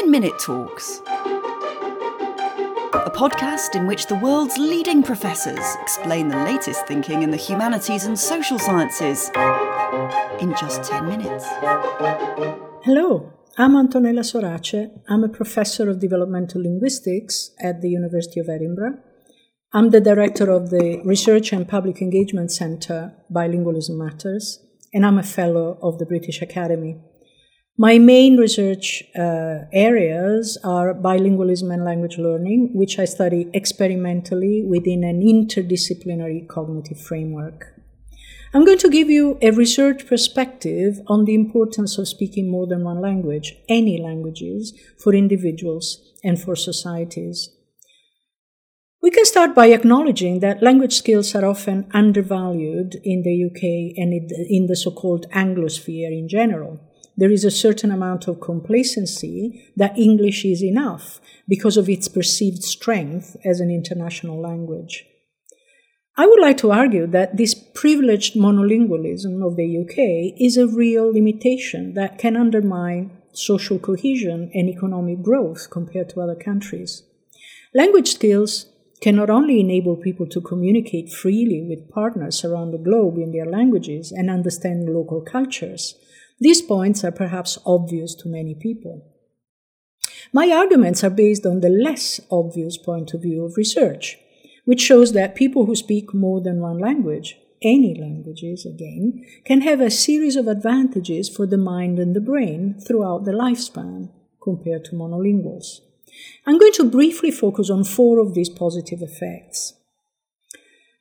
10 Minute Talks, a podcast in which the world's leading professors explain the latest thinking in the humanities and social sciences in just 10 minutes. Hello, I'm Antonella Sorace. I'm a professor of developmental linguistics at the University of Edinburgh. I'm the director of the Research and Public Engagement Centre Bilingualism Matters, and I'm a fellow of the British Academy. My main research uh, areas are bilingualism and language learning, which I study experimentally within an interdisciplinary cognitive framework. I'm going to give you a research perspective on the importance of speaking more than one language, any languages, for individuals and for societies. We can start by acknowledging that language skills are often undervalued in the UK and in the so called Anglosphere in general there is a certain amount of complacency that English is enough because of its perceived strength as an international language. I would like to argue that this privileged monolingualism of the UK is a real limitation that can undermine social cohesion and economic growth compared to other countries. Language skills can not only enable people to communicate freely with partners around the globe in their languages and understand local cultures, these points are perhaps obvious to many people. My arguments are based on the less obvious point of view of research, which shows that people who speak more than one language, any languages again, can have a series of advantages for the mind and the brain throughout the lifespan compared to monolinguals. I'm going to briefly focus on four of these positive effects.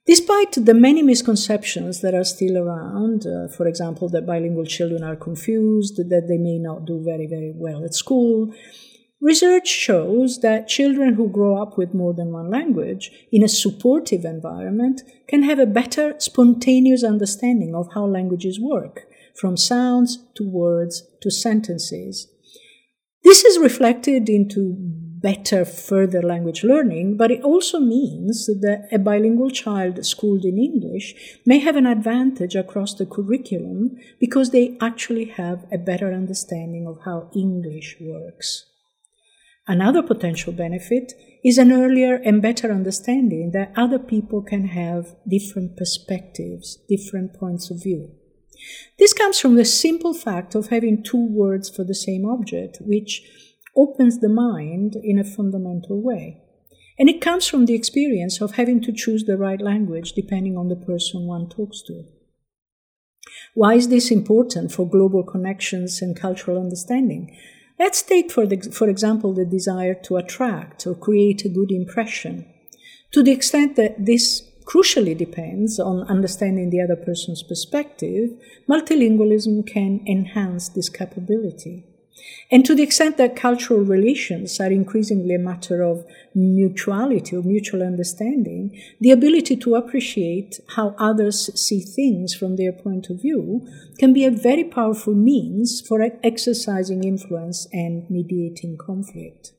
Despite the many misconceptions that are still around, uh, for example, that bilingual children are confused, that they may not do very, very well at school, research shows that children who grow up with more than one language in a supportive environment can have a better spontaneous understanding of how languages work, from sounds to words to sentences. This is reflected into better further language learning, but it also means that a bilingual child schooled in English may have an advantage across the curriculum because they actually have a better understanding of how English works. Another potential benefit is an earlier and better understanding that other people can have different perspectives, different points of view. This comes from the simple fact of having two words for the same object, which opens the mind in a fundamental way. And it comes from the experience of having to choose the right language depending on the person one talks to. Why is this important for global connections and cultural understanding? Let's take, for, the, for example, the desire to attract or create a good impression. To the extent that this crucially depends on understanding the other person's perspective, multilingualism can enhance this capability. And to the extent that cultural relations are increasingly a matter of mutuality or mutual understanding, the ability to appreciate how others see things from their point of view can be a very powerful means for exercising influence and mediating conflict.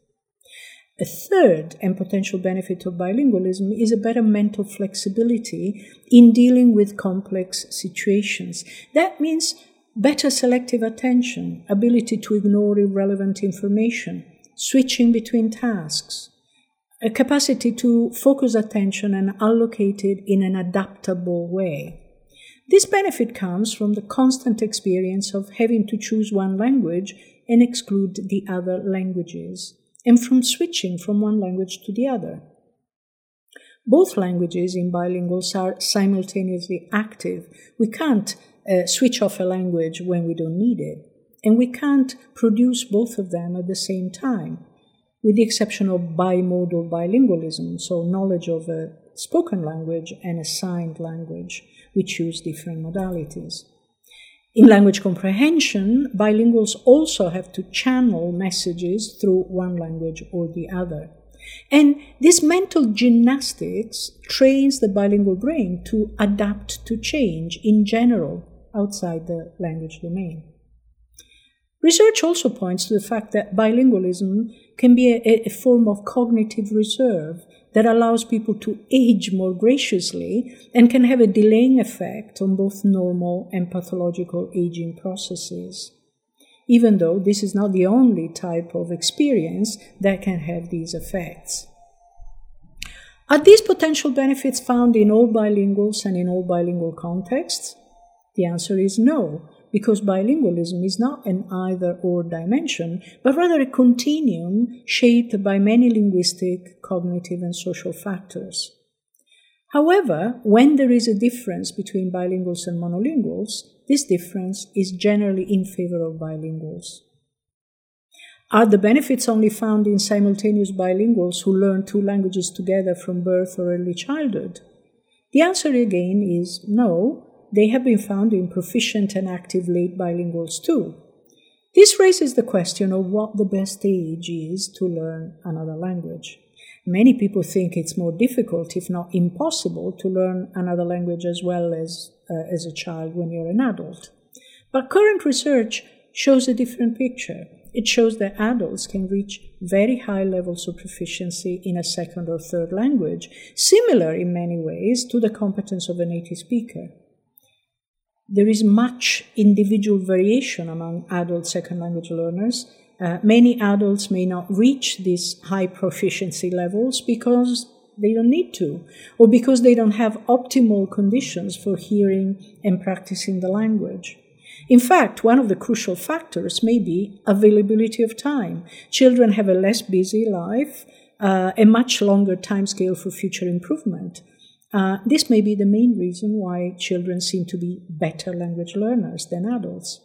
A third and potential benefit of bilingualism is a better mental flexibility in dealing with complex situations. That means better selective attention, ability to ignore irrelevant information, switching between tasks, a capacity to focus attention and allocate it in an adaptable way. This benefit comes from the constant experience of having to choose one language and exclude the other languages, and from switching from one language to the other. Both languages in bilinguals are simultaneously active. We can't uh, switch off a language when we don't need it. And we can't produce both of them at the same time, with the exception of bimodal bilingualism, so knowledge of a spoken language and a signed language, which use different modalities. In language comprehension, bilinguals also have to channel messages through one language or the other. And this mental gymnastics trains the bilingual brain to adapt to change in general outside the language domain. Research also points to the fact that bilingualism can be a, a, form of cognitive reserve that allows people to age more graciously and can have a delaying effect on both normal and pathological aging processes. even though this is not the only type of experience that can have these effects. Are these potential benefits found in all bilinguals and in all bilingual contexts? The answer is no, because bilingualism is not an either or dimension, but rather a continuum shaped by many linguistic, cognitive, and social factors. However, when there is a difference between bilinguals and monolinguals, this difference is generally in favor of bilinguals. Are the benefits only found in simultaneous bilinguals who learn two languages together from birth or early childhood? The answer again is no, they have been found in proficient and active late bilinguals too. This raises the question of what the best age is to learn another language. Many people think it's more difficult, if not impossible, to learn another language as well as uh, as a child when you're an adult. But current research shows a different picture. It shows that adults can reach very high levels of proficiency in a second or third language, similar in many ways to the competence of a native speaker. There is much individual variation among adult second language learners. Uh, many adults may not reach these high proficiency levels because they don't need to, or because they don't have optimal conditions for hearing and practicing the language. In fact, one of the crucial factors may be availability of time. Children have a less busy life, uh, a much longer time scale for future improvement. Uh, this may be the main reason why children seem to be better language learners than adults.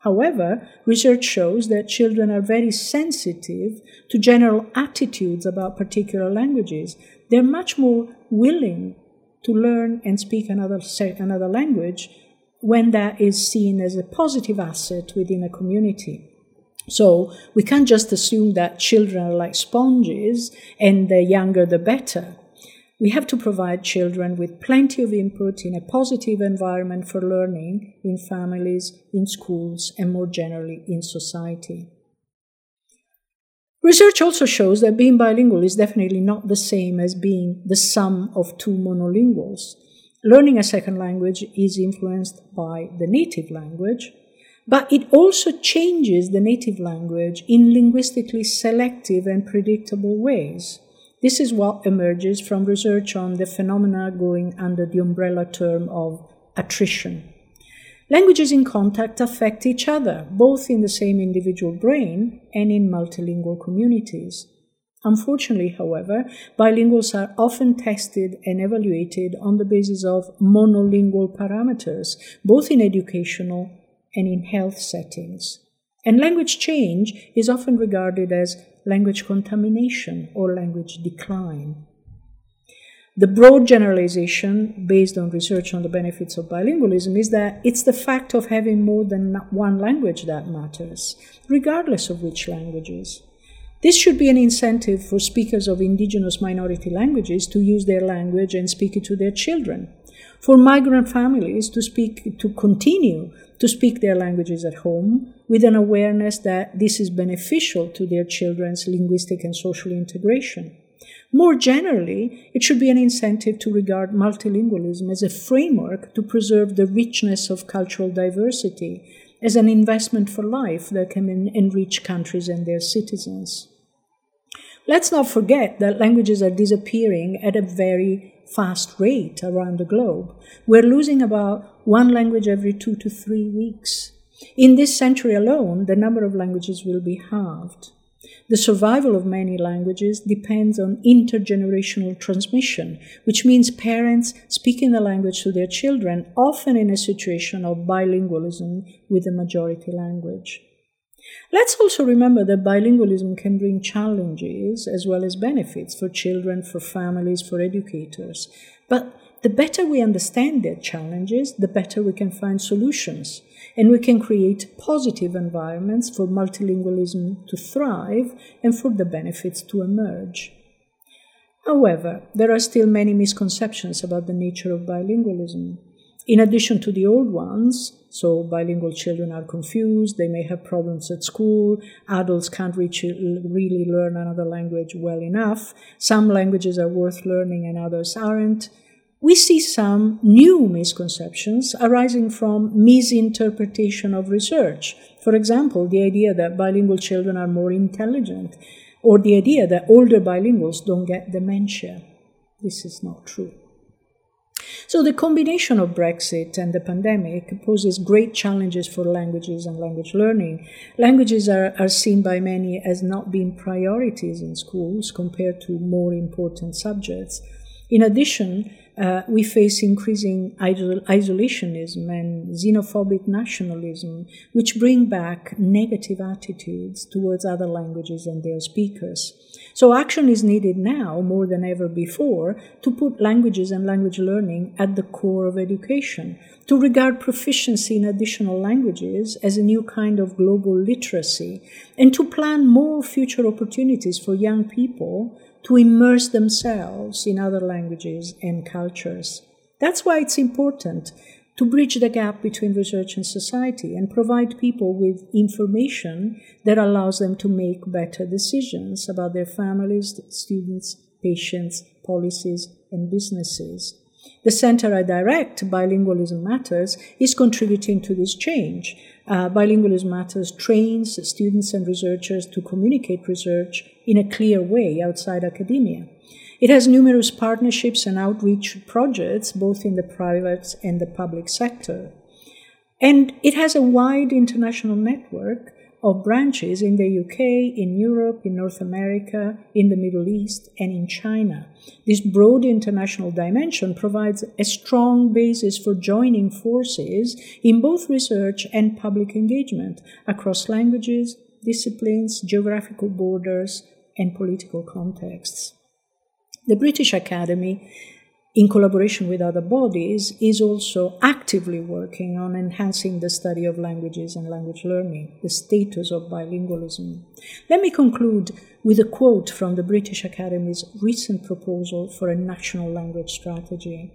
However, research shows that children are very sensitive to general attitudes about particular languages. They're much more willing to learn and speak another, another language when that is seen as a positive asset within a community. So we can't just assume that children are like sponges and the younger the better. We have to provide children with plenty of input in a positive environment for learning in families, in schools, and more generally in society. Research also shows that being bilingual is definitely not the same as being the sum of two monolinguals learning a second language is influenced by the native language, but it also changes the native language in linguistically selective and predictable ways. This is what emerges from research on the phenomena going under the umbrella term of attrition. Languages in contact affect each other, both in the same individual brain and in multilingual communities. Unfortunately, however, bilinguals are often tested and evaluated on the basis of monolingual parameters, both in educational and in health settings. And language change is often regarded as language contamination or language decline. The broad generalization, based on research on the benefits of bilingualism, is that it's the fact of having more than one language that matters, regardless of which languages. This should be an incentive for speakers of indigenous minority languages to use their language and speak it to their children. For migrant families to speak, to continue to speak their languages at home with an awareness that this is beneficial to their children's linguistic and social integration. More generally, it should be an incentive to regard multilingualism as a framework to preserve the richness of cultural diversity as an investment for life that can enrich countries and their citizens. Let's not forget that languages are disappearing at a very fast rate around the globe. We're losing about one language every two to three weeks. In this century alone, the number of languages will be halved. The survival of many languages depends on intergenerational transmission, which means parents speaking the language to their children, often in a situation of bilingualism with the majority language. Let's also remember that bilingualism can bring challenges as well as benefits for children, for families, for educators. But the better we understand their challenges, the better we can find solutions and we can create positive environments for multilingualism to thrive and for the benefits to emerge. However, there are still many misconceptions about the nature of bilingualism. In addition to the old ones, so bilingual children are confused, they may have problems at school, adults can't reach, really learn another language well enough, some languages are worth learning and others aren't. we see some new misconceptions arising from misinterpretation of research. For example, the idea that bilingual children are more intelligent, or the idea that older bilinguals don't get dementia. This is not true. So, the combination of Brexit and the pandemic poses great challenges for languages and language learning. Languages are, are seen by many as not being priorities in schools compared to more important subjects. In addition, uh, we face increasing isolationism and xenophobic nationalism, which bring back negative attitudes towards other languages and their speakers. So, action is needed now more than ever before to put languages and language learning at the core of education, to regard proficiency in additional languages as a new kind of global literacy, and to plan more future opportunities for young people to immerse themselves in other languages and cultures. That's why it's important to bridge the gap between research and society and provide people with information that allows them to make better decisions about their families, students, patients, policies, and businesses. The center I direct, Bilingualism Matters, is contributing to this change. Uh, Bilingualism Matters trains students and researchers to communicate research in a clear way outside academia. It has numerous partnerships and outreach projects, both in the private and the public sector. And it has a wide international network of branches in the UK, in Europe, in North America, in the Middle East, and in China. This broad international dimension provides a strong basis for joining forces in both research and public engagement across languages, disciplines, geographical borders, and political contexts. The British Academy in collaboration with other bodies, is also actively working on enhancing the study of languages and language learning, the status of bilingualism. Let me conclude with a quote from the British Academy's recent proposal for a national language strategy.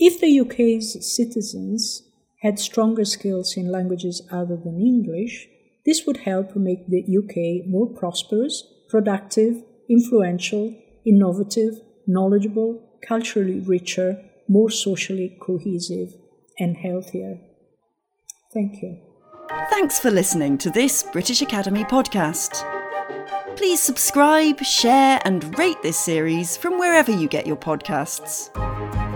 If the UK's citizens had stronger skills in languages other than English, this would help make the UK more prosperous, productive, influential, innovative, knowledgeable, culturally richer, more socially cohesive, and healthier. Thank you. Thanks for listening to this British Academy podcast. Please subscribe, share, and rate this series from wherever you get your podcasts.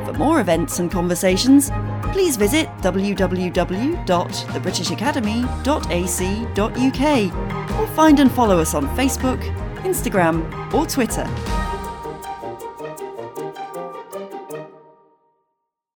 For more events and conversations, please visit www.thebritishacademy.ac.uk or find and follow us on Facebook, Instagram, or Twitter.